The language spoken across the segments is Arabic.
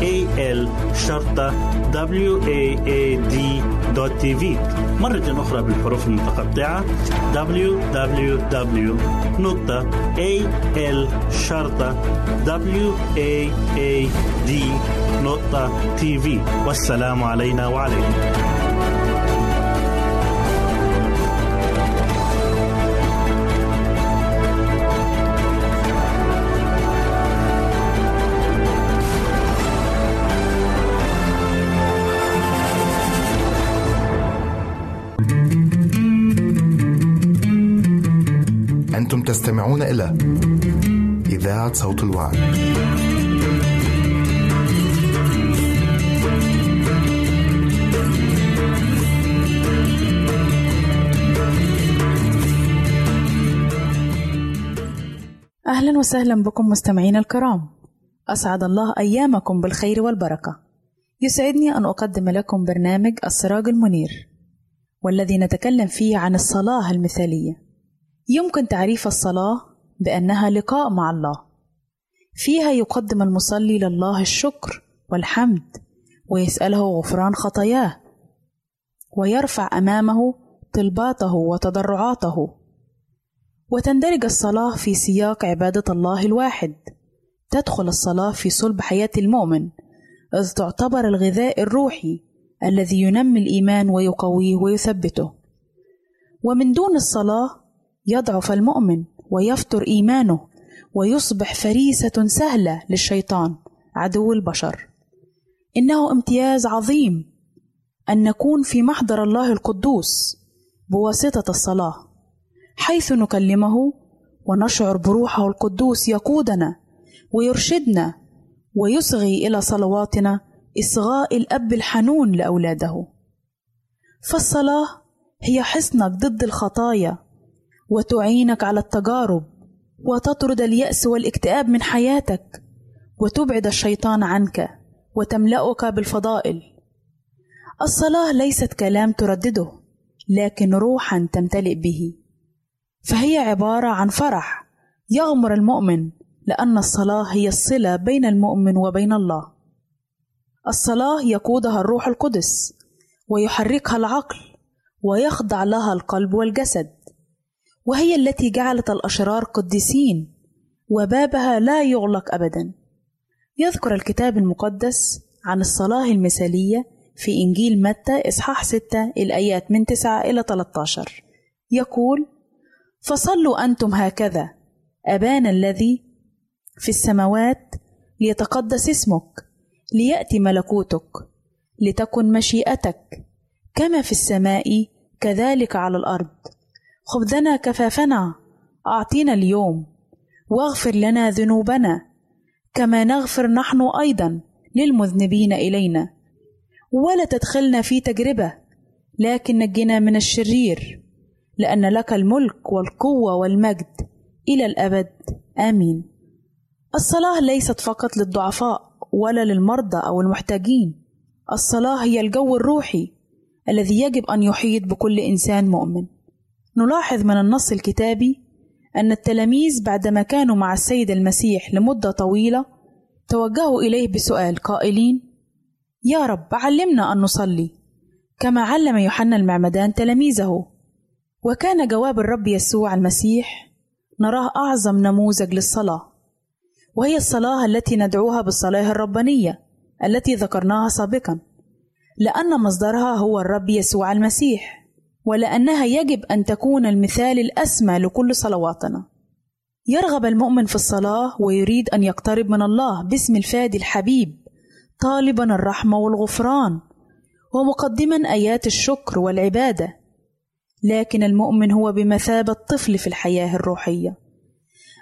www.al w مرة أخرى بالحروف المتقطعة. Www.al والسلام علينا وعليكم. تستمعون إلى إذاعة صوت الوعي. أهلا وسهلا بكم مستمعين الكرام. أسعد الله أيامكم بالخير والبركة. يسعدني أن أقدم لكم برنامج السراج المنير والذي نتكلم فيه عن الصلاة المثالية. يمكن تعريف الصلاة بأنها لقاء مع الله. فيها يقدم المصلي لله الشكر والحمد ويسأله غفران خطاياه ويرفع أمامه طلباته وتضرعاته. وتندرج الصلاة في سياق عبادة الله الواحد. تدخل الصلاة في صلب حياة المؤمن إذ تعتبر الغذاء الروحي الذي ينمي الإيمان ويقويه ويثبته. ومن دون الصلاة يضعف المؤمن ويفتر إيمانه ويصبح فريسة سهلة للشيطان عدو البشر. إنه امتياز عظيم أن نكون في محضر الله القدوس بواسطة الصلاة حيث نكلمه ونشعر بروحه القدوس يقودنا ويرشدنا ويصغي إلى صلواتنا إصغاء الأب الحنون لأولاده. فالصلاة هي حصنك ضد الخطايا وتعينك على التجارب وتطرد اليأس والاكتئاب من حياتك وتبعد الشيطان عنك وتملأك بالفضائل. الصلاة ليست كلام تردده، لكن روحا تمتلئ به. فهي عبارة عن فرح يغمر المؤمن لأن الصلاة هي الصلة بين المؤمن وبين الله. الصلاة يقودها الروح القدس ويحركها العقل ويخضع لها القلب والجسد. وهي التي جعلت الأشرار قديسين وبابها لا يغلق أبدا. يذكر الكتاب المقدس عن الصلاة المثالية في إنجيل متى إصحاح 6 الآيات من 9 إلى 13 يقول فصلوا أنتم هكذا أبانا الذي في السماوات ليتقدس اسمك ليأتي ملكوتك لتكن مشيئتك كما في السماء كذلك على الأرض. خبزنا كفافنا أعطينا اليوم. واغفر لنا ذنوبنا كما نغفر نحن أيضا للمذنبين إلينا. ولا تدخلنا في تجربة لكن نجنا من الشرير لأن لك الملك والقوة والمجد إلى الأبد. آمين. الصلاة ليست فقط للضعفاء ولا للمرضى أو المحتاجين. الصلاة هي الجو الروحي الذي يجب أن يحيط بكل إنسان مؤمن. نلاحظ من النص الكتابي أن التلاميذ بعدما كانوا مع السيد المسيح لمدة طويلة توجهوا إليه بسؤال قائلين: يا رب علمنا أن نصلي. كما علم يوحنا المعمدان تلاميذه. وكان جواب الرب يسوع المسيح نراه أعظم نموذج للصلاة وهي الصلاة التي ندعوها بالصلاة الربانية التي ذكرناها سابقا لأن مصدرها هو الرب يسوع المسيح. ولأنها يجب أن تكون المثال الأسمى لكل صلواتنا. يرغب المؤمن في الصلاة ويريد أن يقترب من الله باسم الفادي الحبيب طالبا الرحمة والغفران ومقدما آيات الشكر والعبادة. لكن المؤمن هو بمثابة طفل في الحياة الروحية.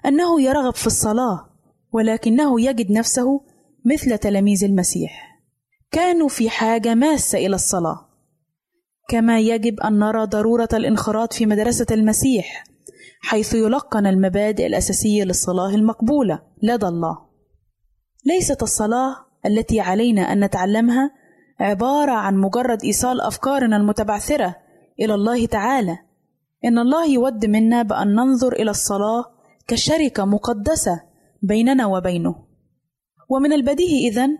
أنه يرغب في الصلاة ولكنه يجد نفسه مثل تلاميذ المسيح. كانوا في حاجة ماسة إلى الصلاة. كما يجب أن نرى ضرورة الانخراط في مدرسة المسيح حيث يلقن المبادئ الأساسية للصلاة المقبولة لدى الله. ليست الصلاة التي علينا أن نتعلمها عبارة عن مجرد إيصال أفكارنا المتبعثرة إلى الله تعالى. إن الله يود منا بأن ننظر إلى الصلاة كشركة مقدسة بيننا وبينه. ومن البديهي إذن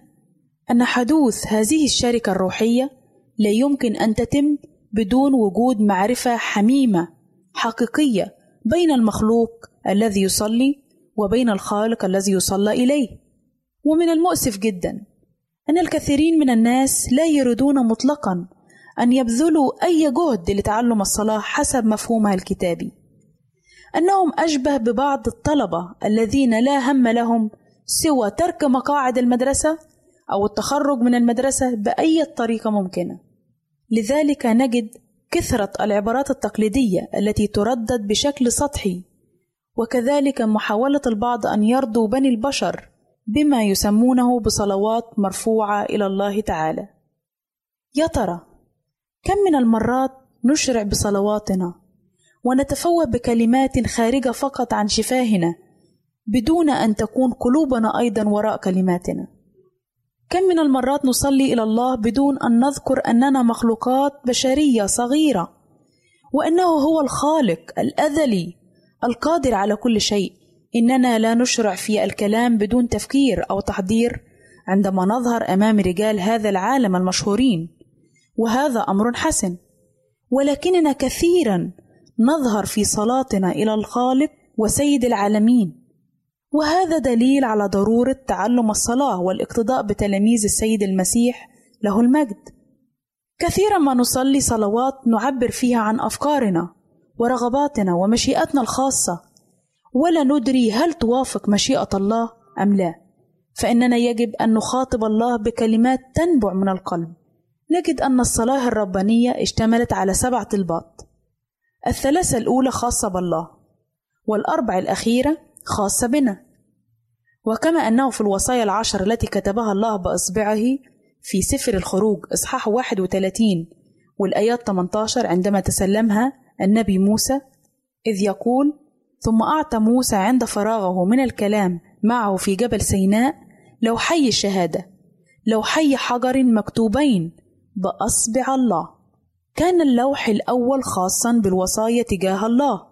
أن حدوث هذه الشركة الروحية لا يمكن أن تتم بدون وجود معرفة حميمة حقيقية بين المخلوق الذي يصلي وبين الخالق الذي يصلى إليه. ومن المؤسف جدا أن الكثيرين من الناس لا يريدون مطلقا أن يبذلوا أي جهد لتعلم الصلاة حسب مفهومها الكتابي. أنهم أشبه ببعض الطلبة الذين لا هم لهم سوى ترك مقاعد المدرسة أو التخرج من المدرسة بأي طريقة ممكنة. لذلك نجد كثرة العبارات التقليدية التي تردد بشكل سطحي وكذلك محاولة البعض أن يرضوا بني البشر بما يسمونه بصلوات مرفوعة إلى الله تعالى. يا ترى كم من المرات نشرع بصلواتنا ونتفوه بكلمات خارجة فقط عن شفاهنا بدون أن تكون قلوبنا أيضا وراء كلماتنا؟ كم من المرات نصلي إلى الله بدون أن نذكر أننا مخلوقات بشرية صغيرة وأنه هو الخالق الازلي القادر على كل شيء. إننا لا نشرع في الكلام بدون تفكير أو تحضير عندما نظهر أمام رجال هذا العالم المشهورين. وهذا أمر حسن. ولكننا كثيرا نظهر في صلاتنا إلى الخالق وسيد العالمين. وهذا دليل على ضرورة تعلم الصلاة والاقتداء بتلاميذ السيد المسيح له المجد. كثيرا ما نصلي صلوات نعبر فيها عن أفكارنا ورغباتنا ومشيئتنا الخاصة، ولا ندري هل توافق مشيئة الله أم لا، فإننا يجب أن نخاطب الله بكلمات تنبع من القلب. نجد أن الصلاة الربانية اشتملت على سبع طلبات. الثلاثة الأولى خاصة بالله، والأربع الأخيرة خاصة بنا. وكما أنه في الوصايا العشر التي كتبها الله بإصبعه في سفر الخروج إصحاح 31 والآيات 18 عندما تسلمها النبي موسى إذ يقول ثم أعطى موسى عند فراغه من الكلام معه في جبل سيناء لوحي الشهادة لوحي حجر مكتوبين بأصبع الله. كان اللوح الأول خاصا بالوصايا تجاه الله.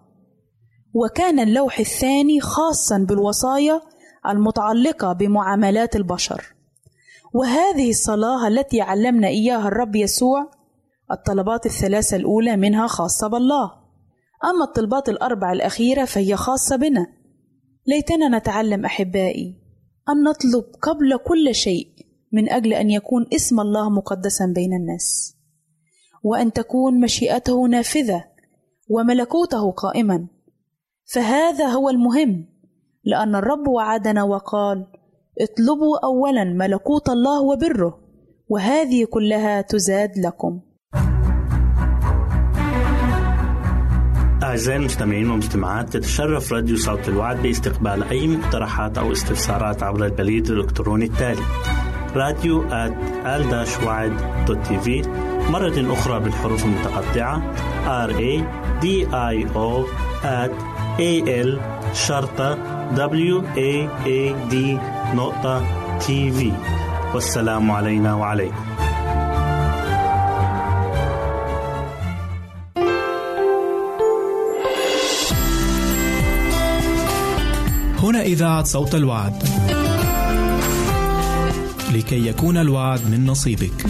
وكان اللوح الثاني خاصا بالوصايا المتعلقة بمعاملات البشر. وهذه الصلاة التي علمنا إياها الرب يسوع الطلبات الثلاثة الأولى منها خاصة بالله. أما الطلبات الأربع الأخيرة فهي خاصة بنا. ليتنا نتعلم أحبائي أن نطلب قبل كل شيء من أجل أن يكون اسم الله مقدسا بين الناس. وأن تكون مشيئته نافذة وملكوته قائما. فهذا هو المهم لأن الرب وعدنا وقال اطلبوا أولا ملكوت الله وبره وهذه كلها تزاد لكم. أعزائي المستمعين والمستمعات تتشرف راديو صوت الوعد باستقبال أي مقترحات أو استفسارات عبر البريد الإلكتروني التالي راديو تي في مرة أخرى بالحروف المتقطعة R A D I O A L شرطة W A A D نقطة تي في والسلام علينا وعليكم. هنا إذاعة صوت الوعد. لكي يكون الوعد من نصيبك.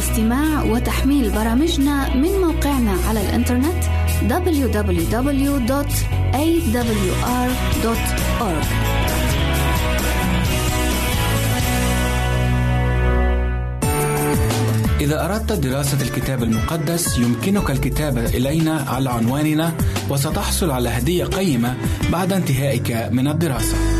استماع وتحميل برامجنا من موقعنا على الإنترنت www.awr.org إذا أردت دراسة الكتاب المقدس يمكنك الكتابة إلينا على عنواننا وستحصل على هدية قيمة بعد انتهائك من الدراسة.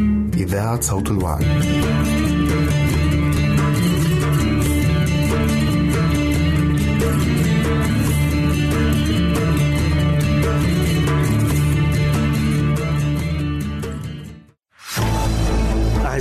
إذاعة صوت الوعي.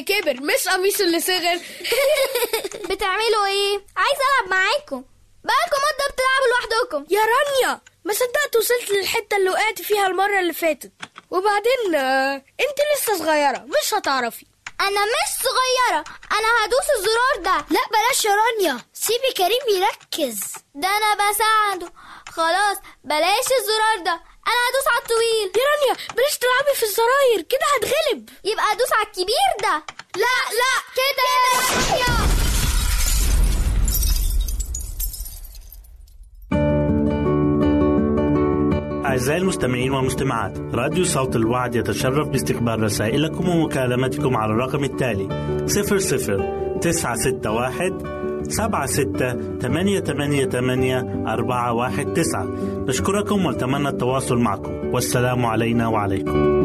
اللي كبر مش قميصه اللي صغر. بتعملوا إيه؟ عايز ألعب معاكم. بقالكم مدة بتلعبوا لوحدكم. يا رانيا ما صدقت وصلت للحتة اللي وقعت فيها المرة اللي فاتت. وبعدين آه، انت لسه صغيرة مش هتعرفي. أنا مش صغيرة. أنا هدوس الزرار ده. لا بلاش يا رانيا. سيبي كريم يركز. ده أنا بساعده. خلاص بلاش الزرار ده. أنا هدوس على الطويل. يا رانيا بلاش تلعبي في الزراير كده هتغلب. يبقى ادوس على الكبير ده. لا لا كده يا رانيا. أعزائي المستمعين والمستمعات راديو صوت الوعد يتشرف باستقبال رسائلكم ومكالمتكم على الرقم التالي 00 961 سبعة ستة ثمانية ثمانية ثمانية أربعة واحد تسعة. نشكركم ونتمنى التواصل معكم. والسلام علينا وعليكم.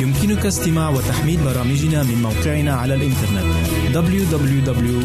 يمكنك استماع وتحميل برامجنا من موقعنا على الإنترنت www.awr.org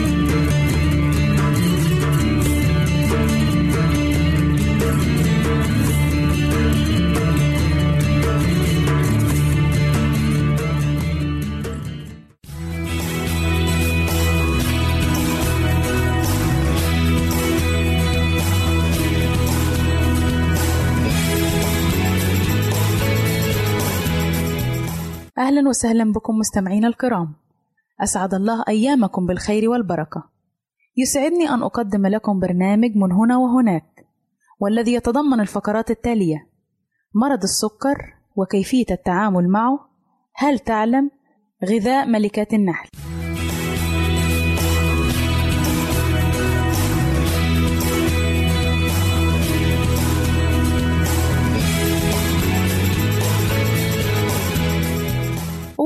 أهلا وسهلا بكم مستمعينا الكرام. أسعد الله أيامكم بالخير والبركة. يسعدني أن أقدم لكم برنامج من هنا وهناك والذي يتضمن الفقرات التالية مرض السكر وكيفية التعامل معه هل تعلم غذاء ملكات النحل؟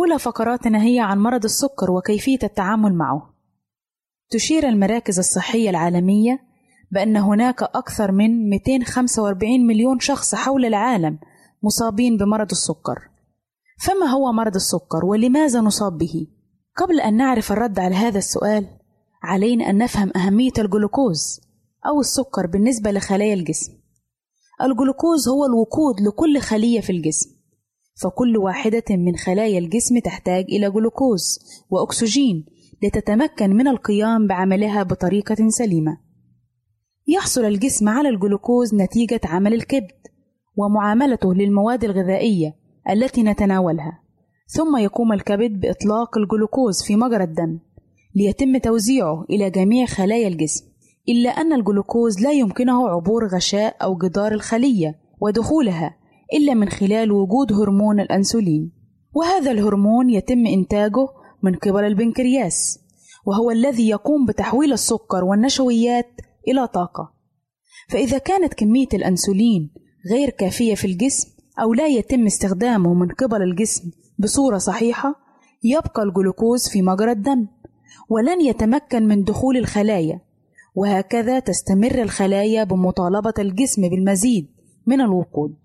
أولى فقراتنا هي عن مرض السكر وكيفية التعامل معه. تشير المراكز الصحية العالمية بأن هناك أكثر من 245 مليون شخص حول العالم مصابين بمرض السكر. فما هو مرض السكر ولماذا نصاب به؟ قبل أن نعرف الرد على هذا السؤال، علينا أن نفهم أهمية الجلوكوز أو السكر بالنسبة لخلايا الجسم. الجلوكوز هو الوقود لكل خلية في الجسم. فكل واحدة من خلايا الجسم تحتاج إلى جلوكوز وأكسجين لتتمكن من القيام بعملها بطريقة سليمة. يحصل الجسم على الجلوكوز نتيجة عمل الكبد ومعاملته للمواد الغذائية التي نتناولها، ثم يقوم الكبد بإطلاق الجلوكوز في مجرى الدم ليتم توزيعه إلى جميع خلايا الجسم، إلا أن الجلوكوز لا يمكنه عبور غشاء أو جدار الخلية ودخولها إلا من خلال وجود هرمون الأنسولين. وهذا الهرمون يتم إنتاجه من قبل البنكرياس وهو الذي يقوم بتحويل السكر والنشويات إلى طاقة. فإذا كانت كمية الأنسولين غير كافية في الجسم أو لا يتم استخدامه من قبل الجسم بصورة صحيحة يبقى الجلوكوز في مجرى الدم ولن يتمكن من دخول الخلايا. وهكذا تستمر الخلايا بمطالبة الجسم بالمزيد من الوقود.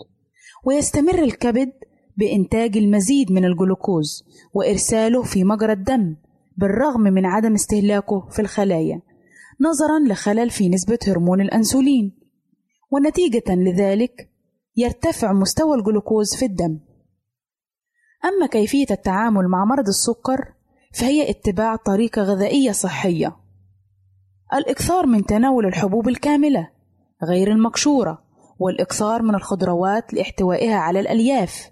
ويستمر الكبد بإنتاج المزيد من الجلوكوز وإرساله في مجرى الدم بالرغم من عدم استهلاكه في الخلايا نظرا لخلل في نسبة هرمون الأنسولين. ونتيجة لذلك يرتفع مستوى الجلوكوز في الدم. أما كيفية التعامل مع مرض السكر فهي اتباع طريقة غذائية صحية. الإكثار من تناول الحبوب الكاملة غير المقشورة والإكثار من الخضروات لاحتوائها على الألياف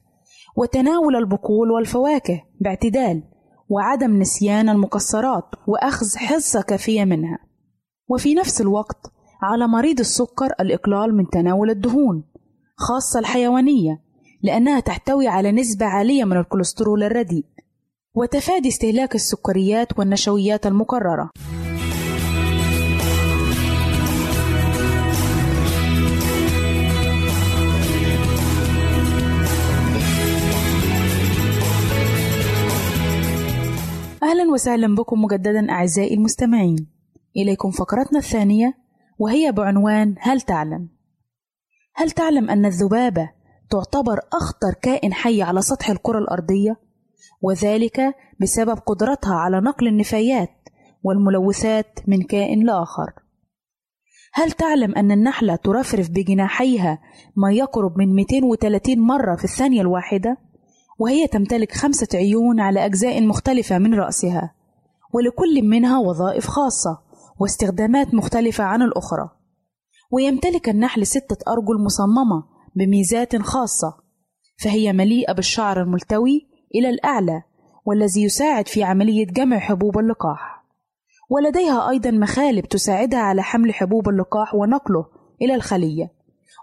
وتناول البقول والفواكه باعتدال وعدم نسيان المكسرات وأخذ حصة كافية منها. وفي نفس الوقت على مريض السكر الإقلال من تناول الدهون خاصة الحيوانية لأنها تحتوي على نسبة عالية من الكوليسترول الرديء وتفادي استهلاك السكريات والنشويات المكررة. أهلا وسهلا بكم مجددا أعزائي المستمعين إليكم فقرتنا الثانية وهي بعنوان هل تعلم؟ هل تعلم أن الذبابة تعتبر أخطر كائن حي على سطح الكرة الأرضية؟ وذلك بسبب قدرتها على نقل النفايات والملوثات من كائن لآخر. هل تعلم أن النحلة ترفرف بجناحيها ما يقرب من 230 مرة في الثانية الواحدة؟ وهي تمتلك خمسة عيون على أجزاء مختلفة من رأسها، ولكل منها وظائف خاصة واستخدامات مختلفة عن الأخرى. ويمتلك النحل ستة أرجل مصممة بميزات خاصة، فهي مليئة بالشعر الملتوي إلى الأعلى والذي يساعد في عملية جمع حبوب اللقاح. ولديها أيضا مخالب تساعدها على حمل حبوب اللقاح ونقله إلى الخلية،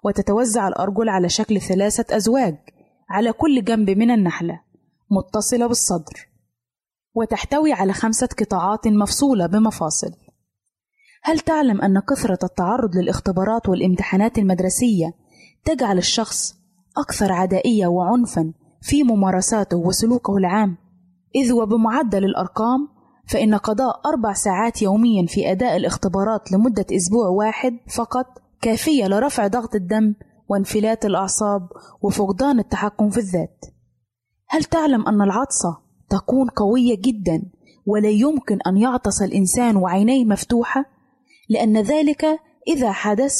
وتتوزع الأرجل على شكل ثلاثة أزواج على كل جنب من النحلة متصلة بالصدر وتحتوي على خمسة قطاعات مفصولة بمفاصل. هل تعلم أن كثرة التعرض للاختبارات والامتحانات المدرسية تجعل الشخص أكثر عدائية وعنفا في ممارساته وسلوكه العام؟ إذ وبمعدل الأرقام فإن قضاء أربع ساعات يوميا في أداء الاختبارات لمدة أسبوع واحد فقط كافية لرفع ضغط الدم وانفلات الأعصاب وفقدان التحكم في الذات. هل تعلم أن العطسة تكون قوية جدا ولا يمكن أن يعطس الإنسان وعينيه مفتوحة؟ لأن ذلك إذا حدث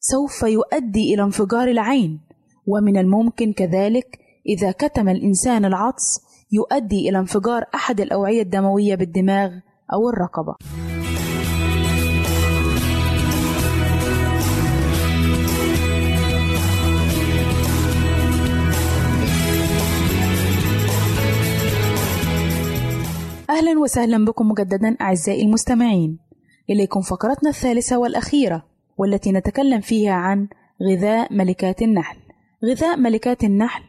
سوف يؤدي إلى انفجار العين، ومن الممكن كذلك إذا كتم الإنسان العطس يؤدي إلى انفجار أحد الأوعية الدموية بالدماغ أو الرقبة. أهلا وسهلا بكم مجددا أعزائي المستمعين. إليكم فقرتنا الثالثة والأخيرة والتي نتكلم فيها عن غذاء ملكات النحل. غذاء ملكات النحل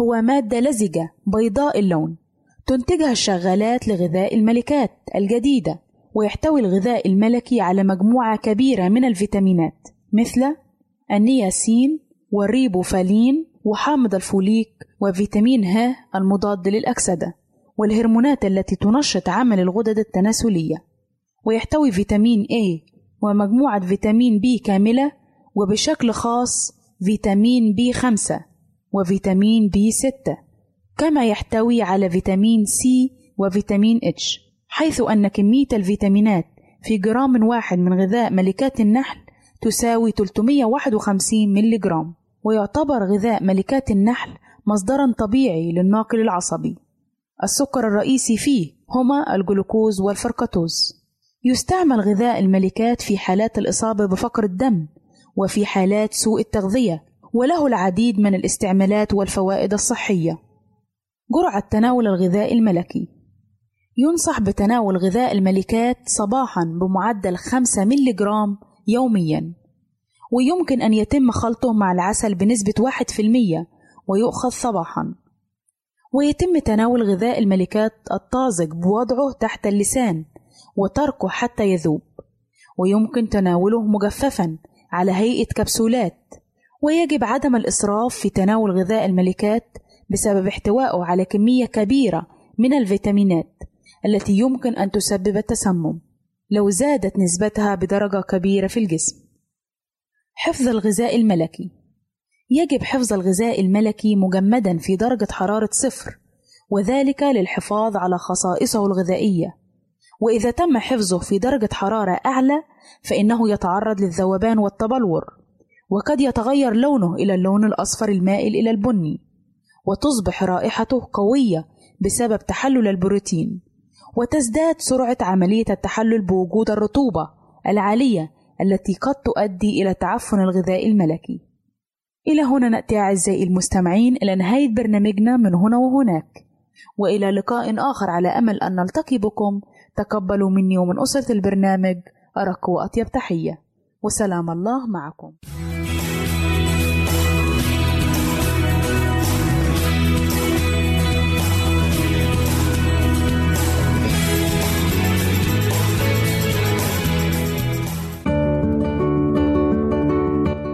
هو مادة لزجة بيضاء اللون تنتجها الشغالات لغذاء الملكات الجديدة ويحتوي الغذاء الملكي على مجموعة كبيرة من الفيتامينات مثل النياسين والريبوفالين وحامض الفوليك وفيتامين ه المضاد للأكسدة. والهرمونات التي تنشط عمل الغدد التناسلية ويحتوي فيتامين A ومجموعة فيتامين B كاملة وبشكل خاص فيتامين B5 وفيتامين B6 كما يحتوي على فيتامين C وفيتامين H حيث أن كمية الفيتامينات في جرام واحد من غذاء ملكات النحل تساوي 351 ملي جرام ويعتبر غذاء ملكات النحل مصدرا طبيعي للناقل العصبي. السكر الرئيسي فيه هما الجلوكوز والفركتوز يستعمل غذاء الملكات في حالات الإصابة بفقر الدم وفي حالات سوء التغذية وله العديد من الاستعمالات والفوائد الصحية. جرعة تناول الغذاء الملكي. ينصح بتناول غذاء الملكات صباحا بمعدل 5 ملي جرام يوميا. ويمكن أن يتم خلطه مع العسل بنسبة 1% ويؤخذ صباحا. ويتم تناول غذاء الملكات الطازج بوضعه تحت اللسان وتركه حتى يذوب ويمكن تناوله مجففا على هيئة كبسولات ويجب عدم الإسراف في تناول غذاء الملكات بسبب احتوائه على كمية كبيرة من الفيتامينات التي يمكن أن تسبب التسمم لو زادت نسبتها بدرجة كبيرة في الجسم. حفظ الغذاء الملكي يجب حفظ الغذاء الملكي مجمدا في درجة حرارة صفر وذلك للحفاظ على خصائصه الغذائية وإذا تم حفظه في درجة حرارة أعلى فإنه يتعرض للذوبان والتبلور وقد يتغير لونه إلى اللون الأصفر المائل إلى البني وتصبح رائحته قوية بسبب تحلل البروتين وتزداد سرعة عملية التحلل بوجود الرطوبة العالية التي قد تؤدي إلى تعفن الغذاء الملكي. إلى هنا نأتي أعزائي المستمعين إلى نهاية برنامجنا من هنا وهناك، وإلى لقاء آخر على أمل أن نلتقي بكم. تقبلوا مني ومن أسرة البرنامج. أرق وأطيب تحية، وسلام الله معكم.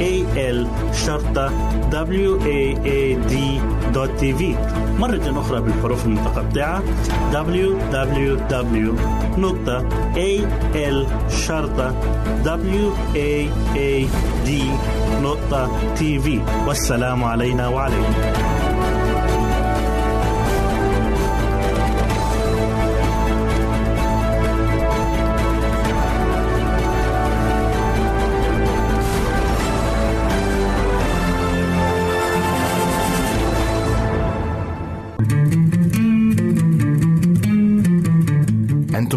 www.al waad.tv مرة أخرى بالحروف المتقطعة. Www.al-waad.tv والسلام علينا وعليكم.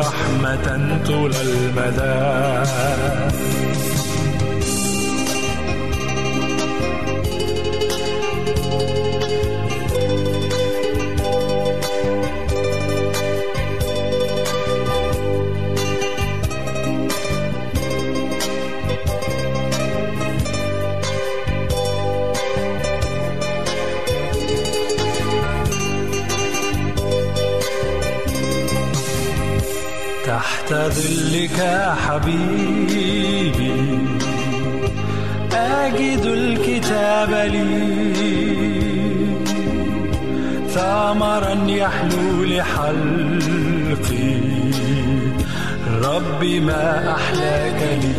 رحمة طول المدى. ظلك حبيبي أجد الكتاب لي. ثمرا يحلو لحلقي. ربي ما أحلاك لي.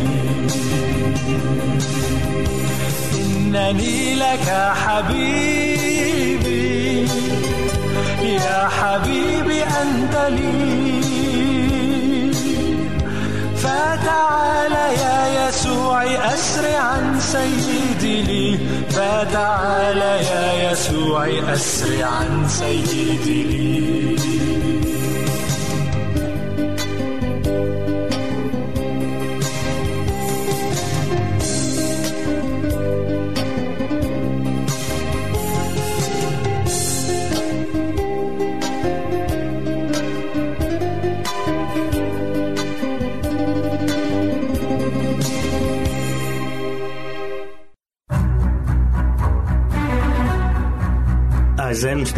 إنني لك حبيبي يا حبيبي أنت لي. فتعال يا يسوع أسرعا سيدي. لي يا يسوع أسرعا سيدي. لي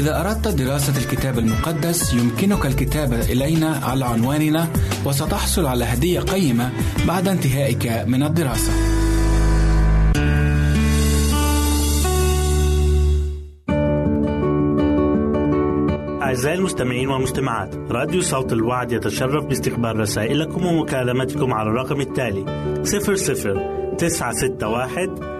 إذا أردت دراسة الكتاب المقدس يمكنك الكتابة إلينا على عنواننا وستحصل على هدية قيمة بعد انتهائك من الدراسة. أعزائي المستمعين والمستمعات راديو صوت الوعد يتشرف باستقبال رسائلكم ومكالمتكم على الرقم التالي 00 961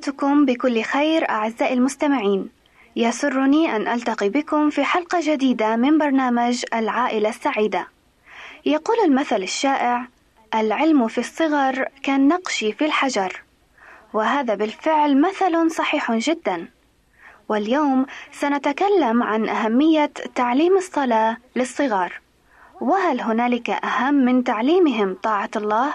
طابت أوقاتكم بكل خير أعزائي المستمعين. يسرني أن ألتقي بكم في حلقة جديدة من برنامج العائلة السعيدة. يقول المثل الشائع العلم في الصغر كالنقش في الحجر وهذا بالفعل مثل صحيح جدا. واليوم سنتكلم عن أهمية تعليم الصلاة للصغار. وهل هنالك أهم من تعليمهم طاعة الله؟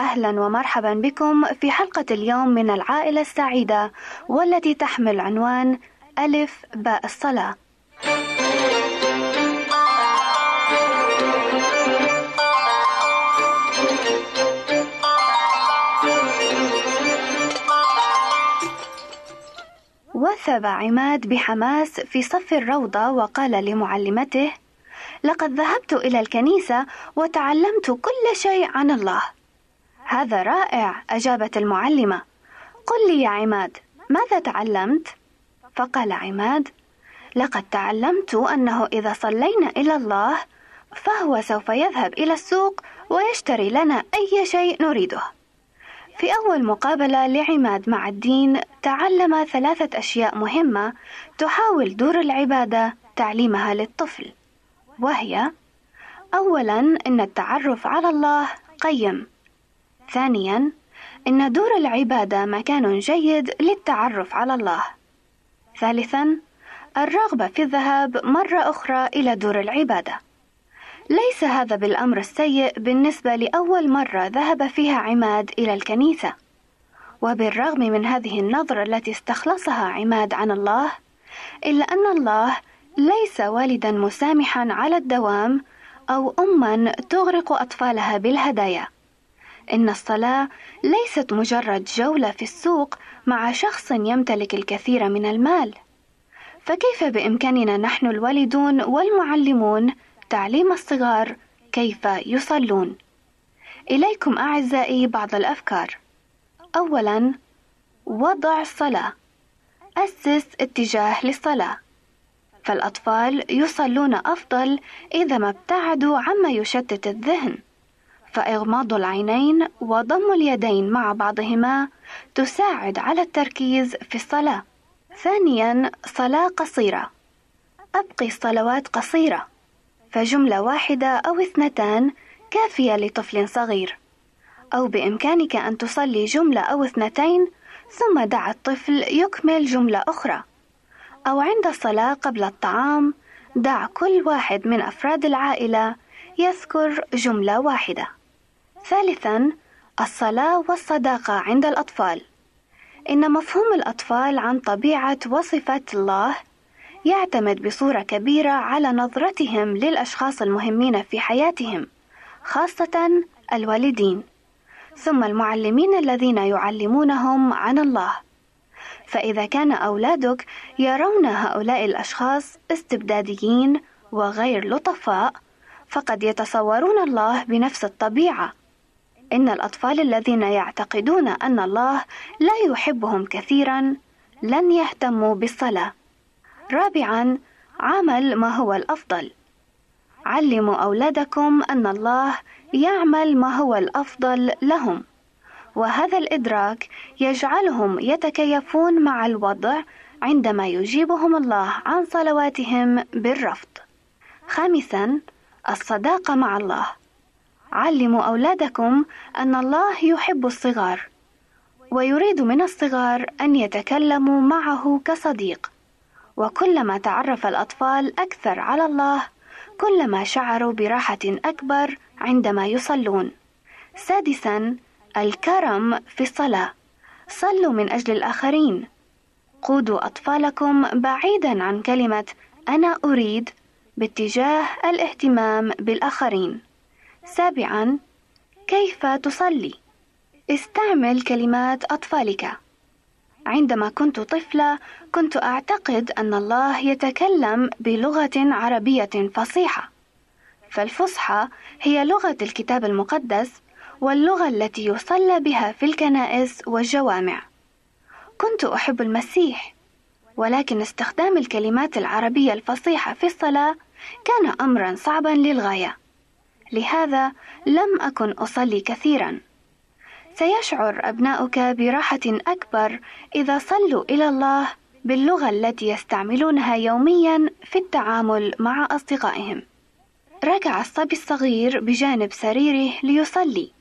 أهلا ومرحبا بكم في حلقة اليوم من العائلة السعيدة والتي تحمل عنوان ألف باء الصلاة. وثب عماد بحماس في صف الروضة وقال لمعلمته: لقد ذهبت إلى الكنيسة وتعلمت كل شيء عن الله. هذا رائع أجابت المعلمة. قل لي يا عماد ماذا تعلمت؟ فقال عماد لقد تعلمت أنه إذا صلينا إلى الله فهو سوف يذهب إلى السوق ويشتري لنا أي شيء نريده. في أول مقابلة لعماد مع الدين تعلم ثلاثة أشياء مهمة تحاول دور العبادة تعليمها للطفل وهي اولا إن التعرف على الله قيم. ثانيا إن دور العبادة مكان جيد للتعرف على الله. ثالثا الرغبة في الذهاب مرة أخرى إلى دور العبادة. ليس هذا بالأمر السيء بالنسبة لأول مرة ذهب فيها عماد إلى الكنيسة. وبالرغم من هذه النظرة التي استخلصها عماد عن الله، إلا أن الله ليس والدا مسامحا على الدوام أو أما تغرق أطفالها بالهدايا. إن الصلاة ليست مجرد جولة في السوق مع شخص يمتلك الكثير من المال. فكيف بإمكاننا نحن الوالدون والمعلمون تعليم الصغار كيف يصلون؟ إليكم أعزائي بعض الأفكار. أولاً وضع الصلاة. أسس اتجاه للصلاة. فالأطفال يصلون أفضل إذا ما ابتعدوا عما يشتت الذهن. فإغماض العينين وضم اليدين مع بعضهما تساعد على التركيز في الصلاة. ثانيا صلاة قصيرة. أبقي الصلوات قصيرة، فجملة واحدة أو اثنتان كافية لطفل صغير. أو بإمكانك أن تصلي جملة أو اثنتين ثم دع الطفل يكمل جملة أخرى. أو عند الصلاة قبل الطعام دع كل واحد من أفراد العائلة يذكر جملة واحدة. ثالثا الصلاة والصداقة عند الأطفال. إن مفهوم الأطفال عن طبيعة وصفات الله يعتمد بصورة كبيرة على نظرتهم للأشخاص المهمين في حياتهم خاصة الوالدين ثم المعلمين الذين يعلمونهم عن الله. فإذا كان أولادك يرون هؤلاء الأشخاص استبداديين وغير لطفاء فقد يتصورون الله بنفس الطبيعة. إن الأطفال الذين يعتقدون أن الله لا يحبهم كثيرا لن يهتموا بالصلاة. رابعا عمل ما هو الأفضل. علموا أولادكم أن الله يعمل ما هو الأفضل لهم. وهذا الإدراك يجعلهم يتكيفون مع الوضع عندما يجيبهم الله عن صلواتهم بالرفض. خامسا الصداقة مع الله. علموا أولادكم أن الله يحب الصغار ويريد من الصغار أن يتكلموا معه كصديق. وكلما تعرف الأطفال أكثر على الله كلما شعروا براحة أكبر عندما يصلون. سادسا الكرم في الصلاة. صلوا من أجل الآخرين. قودوا أطفالكم بعيدا عن كلمة أنا أريد باتجاه الاهتمام بالآخرين. سابعا كيف تصلي؟ استعمل كلمات أطفالك. عندما كنت طفلة كنت أعتقد أن الله يتكلم بلغة عربية فصيحة. فالفصحى هي لغة الكتاب المقدس واللغة التي يصلى بها في الكنائس والجوامع. كنت أحب المسيح ولكن استخدام الكلمات العربية الفصيحة في الصلاة كان أمرا صعبا للغاية. لهذا لم أكن أصلي كثيرا سيشعر أبناؤك براحة أكبر إذا صلوا إلى الله باللغة التي يستعملونها يوميا في التعامل مع أصدقائهم. ركع الصبي الصغير بجانب سريره ليصلي.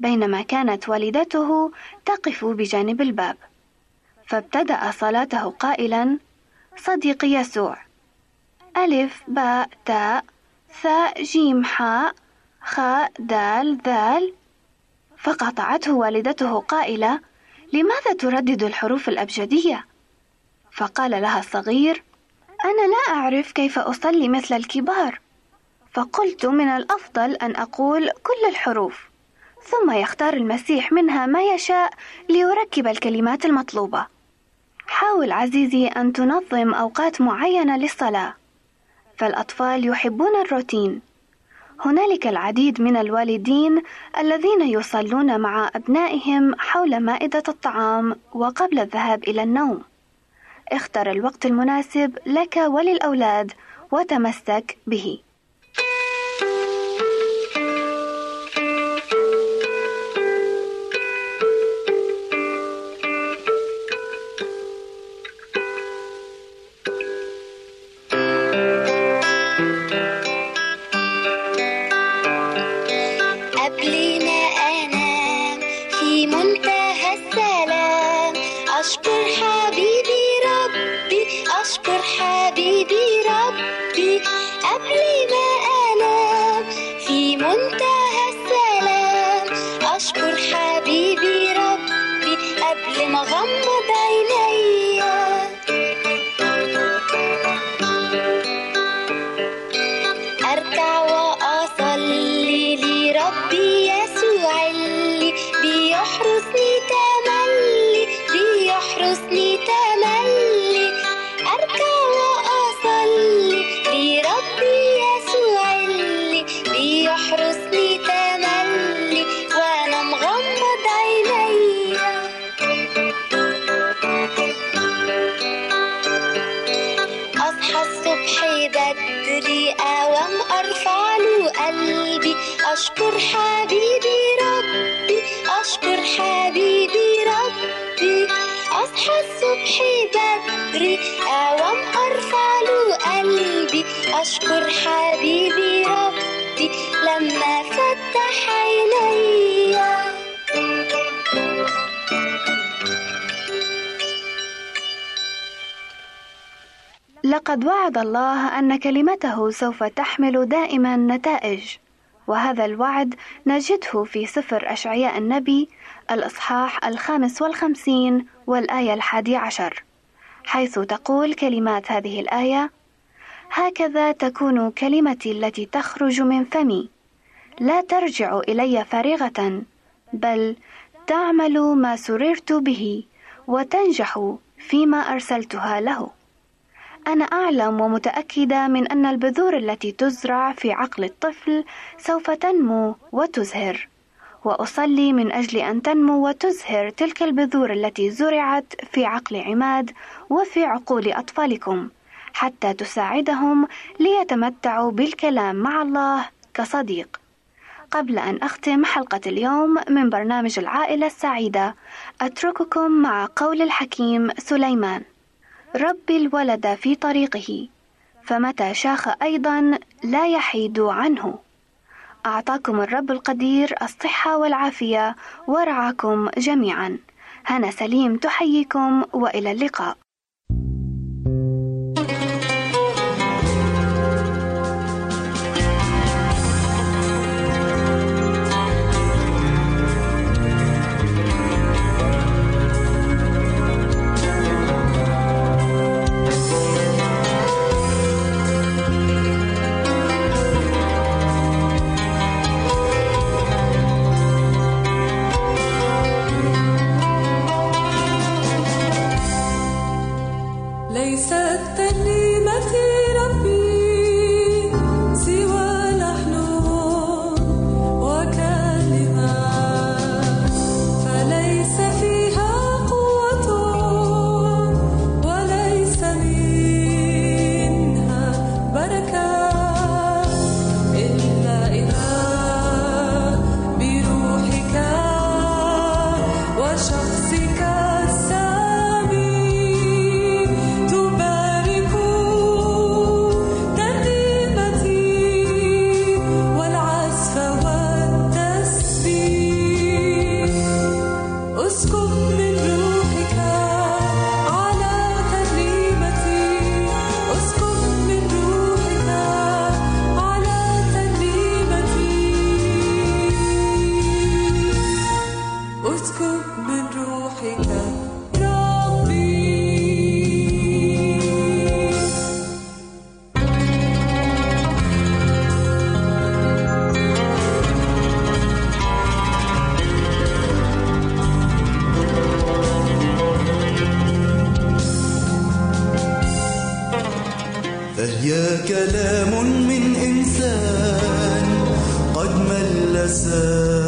بينما كانت والدته تقف بجانب الباب فابتدأ صلاته قائلا صديقي يسوع ألف باء تاء ثاء جيم حاء خاء دال ذال. فقطعته والدته قائلة لماذا تردد الحروف الأبجدية؟ فقال لها الصغير أنا لا أعرف كيف أصلي مثل الكبار. فقلت من الأفضل أن أقول كل الحروف. ثم يختار المسيح منها ما يشاء ليركب الكلمات المطلوبة. حاول عزيزي أن تنظم أوقات معينة للصلاة. فالأطفال يحبون الروتين هنالك العديد من الوالدين الذين يصلون مع أبنائهم حول مائدة الطعام وقبل الذهاب إلى النوم. اختر الوقت المناسب لك وللأولاد وتمسك به. أشكر حبيبي ربي لما فتح عينيا لقد وعد الله أن كلمته سوف تحمل دائما نتائج وهذا الوعد نجده في سفر أشعياء النبي الإصحاح الخامس والخمسين والآية الحادي عشر حيث تقول كلمات هذه الآية هكذا تكون كلمتي التي تخرج من فمي. لا ترجع إلي فارغة بل تعمل ما سررت به وتنجح فيما أرسلتها له. أنا أعلم ومتأكدة من أن البذور التي تزرع في عقل الطفل سوف تنمو وتزهر، وأصلي من أجل أن تنمو وتزهر تلك البذور التي زرعت في عقل عماد وفي عقول أطفالكم، حتى تساعدهم ليتمتعوا بالكلام مع الله كصديق. قبل أن أختم حلقة اليوم من برنامج العائلة السعيدة، أترككم مع قول الحكيم سليمان. ربي الولد في طريقه فمتى شاخ أيضا لا يحيد عنه أعطاكم الرب القدير الصحة والعافية ورعاكم جميعا هنا سليم تحييكم وإلى اللقاء Blessed.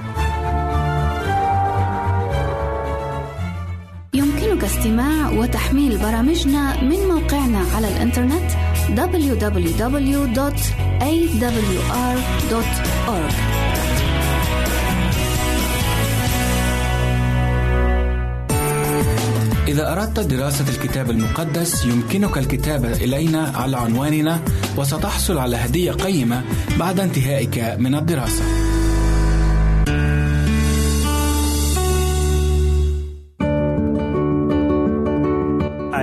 وتحميل برامجنا من موقعنا على الإنترنت www.awr.org إذا أردت دراسة الكتاب المقدس يمكنك الكتابة إلينا على عنواننا وستحصل على هدية قيمة بعد انتهائك من الدراسة.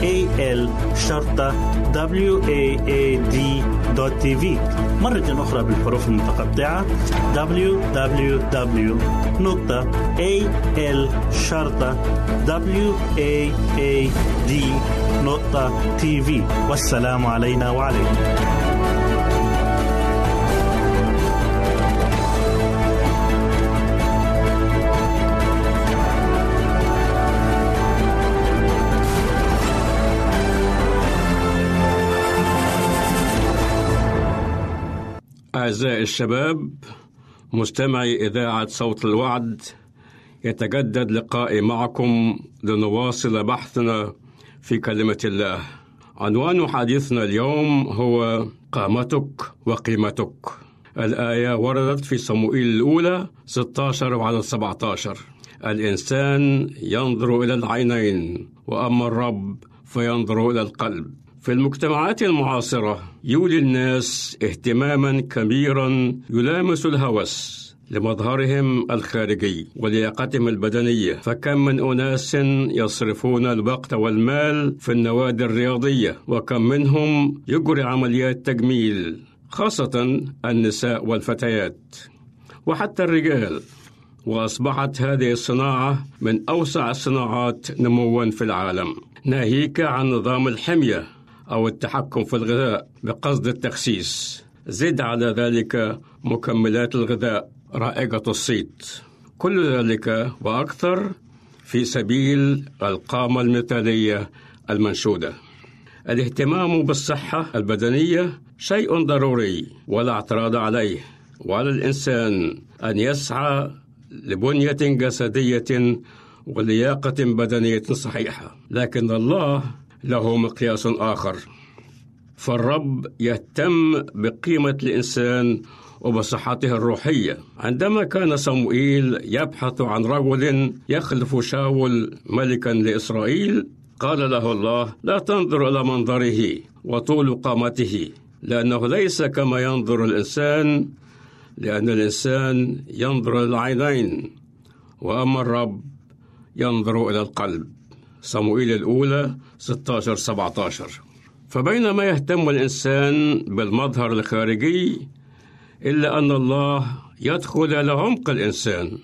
www.al waad.tv مرة أخرى بالحروف المتقطعة. Www.al-waad.tv والسلام علينا وعليكم. أعزائي الشباب مستمعي إذاعة صوت الوعد يتجدد لقائي معكم لنواصل بحثنا في كلمة الله. عنوان حديثنا اليوم هو قامتك وقيمتك. الآية وردت في صموئيل الأولى 16 وعدد 17 الإنسان ينظر إلى العينين وأما الرب فينظر إلى القلب. في المجتمعات المعاصرة يولي الناس اهتماما كبيرا يلامس الهوس لمظهرهم الخارجي ولياقتهم البدنية فكم من أناس يصرفون الوقت والمال في النوادي الرياضية وكم منهم يجري عمليات تجميل خاصة النساء والفتيات. وحتى الرجال وأصبحت هذه الصناعة من أوسع الصناعات نموا في العالم. ناهيك عن نظام الحمية. أو التحكم في الغذاء بقصد التخسيس. زد على ذلك مكملات الغذاء رائجة الصيت كل ذلك وأكثر في سبيل القامة المثالية المنشودة. الاهتمام بالصحة البدنية شيء ضروري ولا اعتراض عليه. وعلى الإنسان أن يسعى لبنية جسدية ولياقة بدنية صحيحة. لكن الله له مقياس آخر. فالرب يهتم بقيمة الإنسان وبصحته الروحية. عندما كان صموئيل يبحث عن رجل يخلف شاول ملكا لإسرائيل قال له الله لا تنظر إلى منظره وطول قامته لأنه ليس كما ينظر الإنسان لأن الإنسان ينظر إلى العينين وأما الرب ينظر إلى القلب. صموئيل الأولى 16 17 فبينما يهتم الإنسان بالمظهر الخارجي إلا أن الله يدخل إلى عمق الإنسان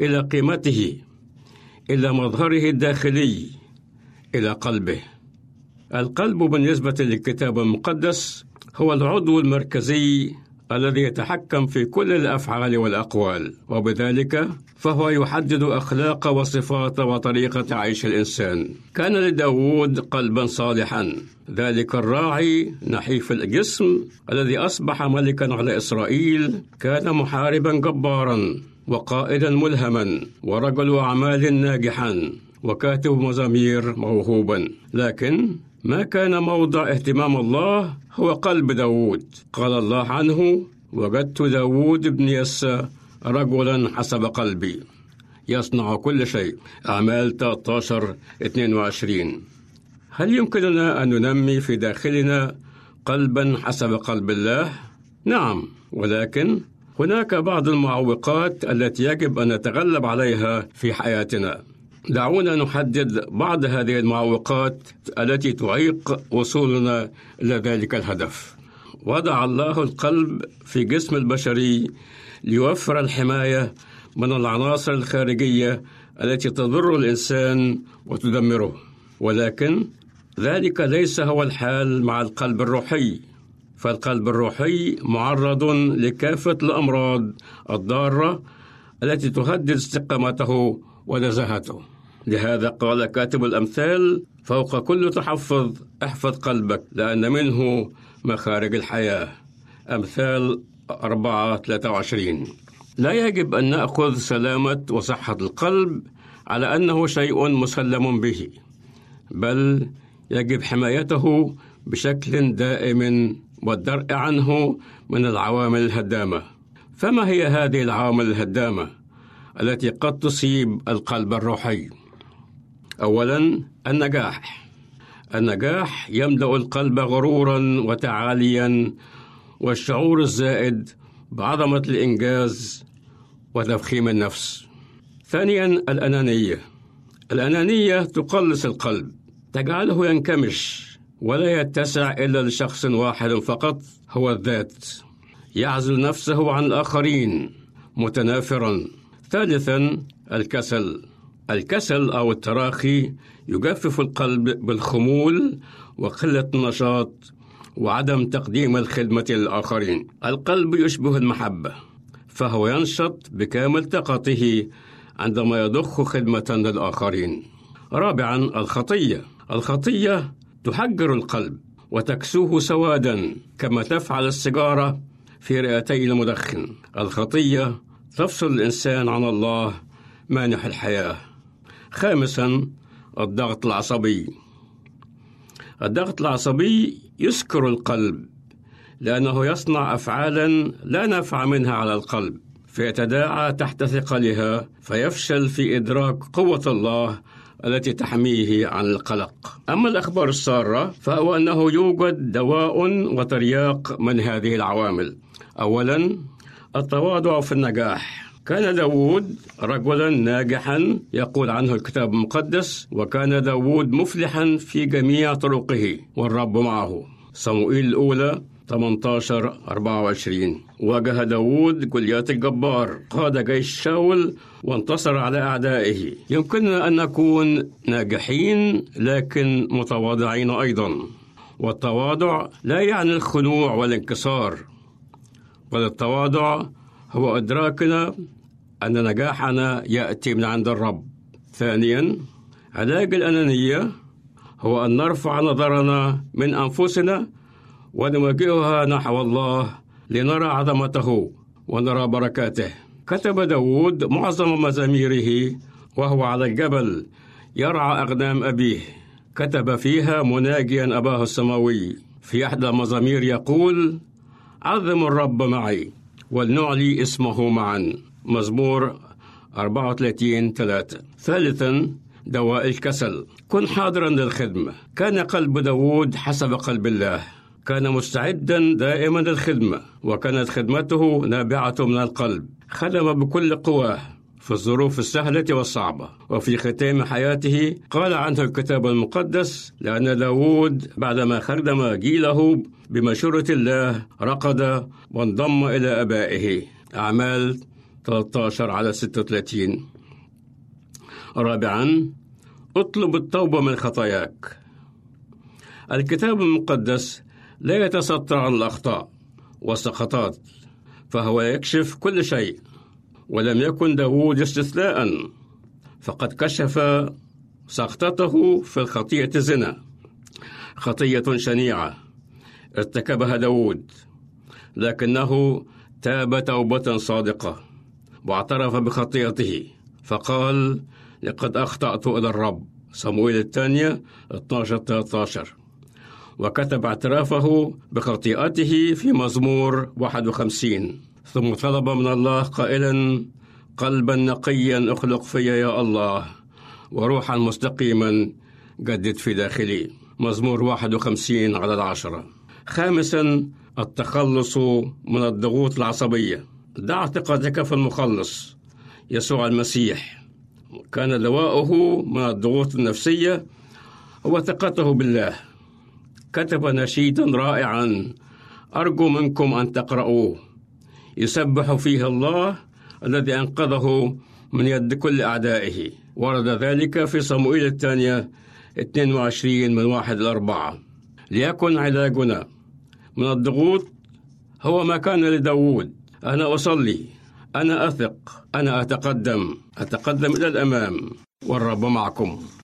إلى قيمته إلى مظهره الداخلي إلى قلبه. القلب بالنسبة للكتاب المقدس هو العضو المركزي الذي يتحكم في كل الأفعال والأقوال وبذلك فهو يحدد أخلاق وصفات وطريقة عيش الإنسان. كان لداود قلبا صالحا. ذلك الراعي نحيف الجسم الذي أصبح ملكا على إسرائيل كان محاربا جبارا وقائدا ملهما ورجل أعمال ناجحا وكاتب مزامير موهوبا. لكن ما كان موضع اهتمام الله هو قلب داود قال الله عنه وجدت داود بن يسى رجلا حسب قلبي. يصنع كل شيء. أعمال 13 22 هل يمكننا أن ننمي في داخلنا قلبا حسب قلب الله؟ نعم ولكن هناك بعض المعوقات التي يجب أن نتغلب عليها في حياتنا. دعونا نحدد بعض هذه المعوقات التي تعيق وصولنا إلى ذلك الهدف. وضع الله القلب في جسم البشري ليوفر الحماية من العناصر الخارجية التي تضر الإنسان وتدمره. ولكن ذلك ليس هو الحال مع القلب الروحي. فالقلب الروحي معرض لكافة الأمراض الضارة التي تهدد استقامته ونزهته لهذا قال كاتب الأمثال فوق كل تحفظ احفظ قلبك لأن منه مخارج الحياة. أمثال 4 23 لا يجب أن نأخذ سلامة وصحة القلب على أنه شيء مسلم به بل يجب حمايته بشكل دائم والدرء عنه من العوامل الهدامة. فما هي هذه العوامل الهدامة؟ التي قد تصيب القلب الروحي. اولا النجاح. النجاح يملأ القلب غرورا وتعاليا والشعور الزائد بعظمة الإنجاز وتفخيم النفس. ثانيا الأنانية. الأنانية تقلص القلب تجعله ينكمش ولا يتسع إلا لشخص واحد فقط هو الذات. يعزل نفسه عن الآخرين متنافرا. ثالثا الكسل. الكسل أو التراخي يجفف القلب بالخمول وقلة النشاط وعدم تقديم الخدمة للآخرين. القلب يشبه المحبة فهو ينشط بكامل طاقته عندما يضخ خدمة للآخرين. رابعا الخطية. الخطية تحجر القلب وتكسوه سوادا كما تفعل السيجارة في رئتي المدخن. الخطية تفصل الإنسان عن الله مانح الحياة. خامسا الضغط العصبي. الضغط العصبي يسكر القلب لأنه يصنع افعالا لا نفع منها على القلب فيتداعى تحت ثقلها فيفشل في إدراك قوة الله التي تحميه عن القلق. أما الأخبار السارة فهو أنه يوجد دواء وترياق من هذه العوامل. اولا التواضع في النجاح. كان داود رجلا ناجحا يقول عنه الكتاب المقدس وكان داود مفلحا في جميع طرقه والرب معه. صموئيل الأولى 18 24 واجه داود جوليات الجبار. قاد جيش شاول وانتصر على أعدائه. يمكننا أن نكون ناجحين لكن متواضعين أيضا. والتواضع لا يعني الخنوع والانكسار. بل التواضع هو إدراكنا أن نجاحنا يأتي من عند الرب. ثانيا علاج الأنانية هو أن نرفع نظرنا من أنفسنا ونوجهها نحو الله لنرى عظمته ونرى بركاته. كتب داود معظم مزاميره وهو على الجبل يرعى أغنام أبيه. كتب فيها مناجيا أباه السماوي في إحدى المزامير يقول عظموا الرب معي ولنعلي اسمه معا. مزمور 34 3 ثالثا دواء الكسل. كن حاضرا للخدمة. كان قلب داود حسب قلب الله. كان مستعدا دائما للخدمة وكانت خدمته نابعة من القلب. خدم بكل قواه. في الظروف السهلة والصعبة. وفي ختام حياته قال عنه الكتاب المقدس لأن داود بعدما خدم جيله بمشورة الله رقد وانضم إلى أبائه. أعمال 13 على 36 رابعا اطلب التوبة من خطاياك. الكتاب المقدس لا يتستر عن الأخطاء والسقطات فهو يكشف كل شيء. ولم يكن داود استثناء فقد كشف سقطته في الخطيئة الزنا. خطية شنيعة. ارتكبها داود. لكنه تاب توبة صادقة واعترف بخطيئته. فقال لقد أخطأت إلى الرب. صموئيل الثانية 12 13 وكتب اعترافه بخطيئته في مزمور 51 ثم طلب من الله قائلا قلبا نقيا اخلق في يا الله وروحا مستقيما جدد في داخلي. مزمور 51 على العشرة. خامسا التخلص من الضغوط العصبية. دع ثقتك في المخلص يسوع المسيح. كان دواؤه من الضغوط النفسية هو ثقته بالله. كتب نشيدا رائعا. أرجو منكم أن تقرأوه يسبح فيه الله الذي أنقذه من يد كل أعدائه. ورد ذلك في صموئيل الثانية 22 من واحد الأربعة. ليكن علاجنا من الضغوط هو ما كان لداود أنا أصلي أنا أثق أنا أتقدم أتقدم إلى الأمام والرب معكم.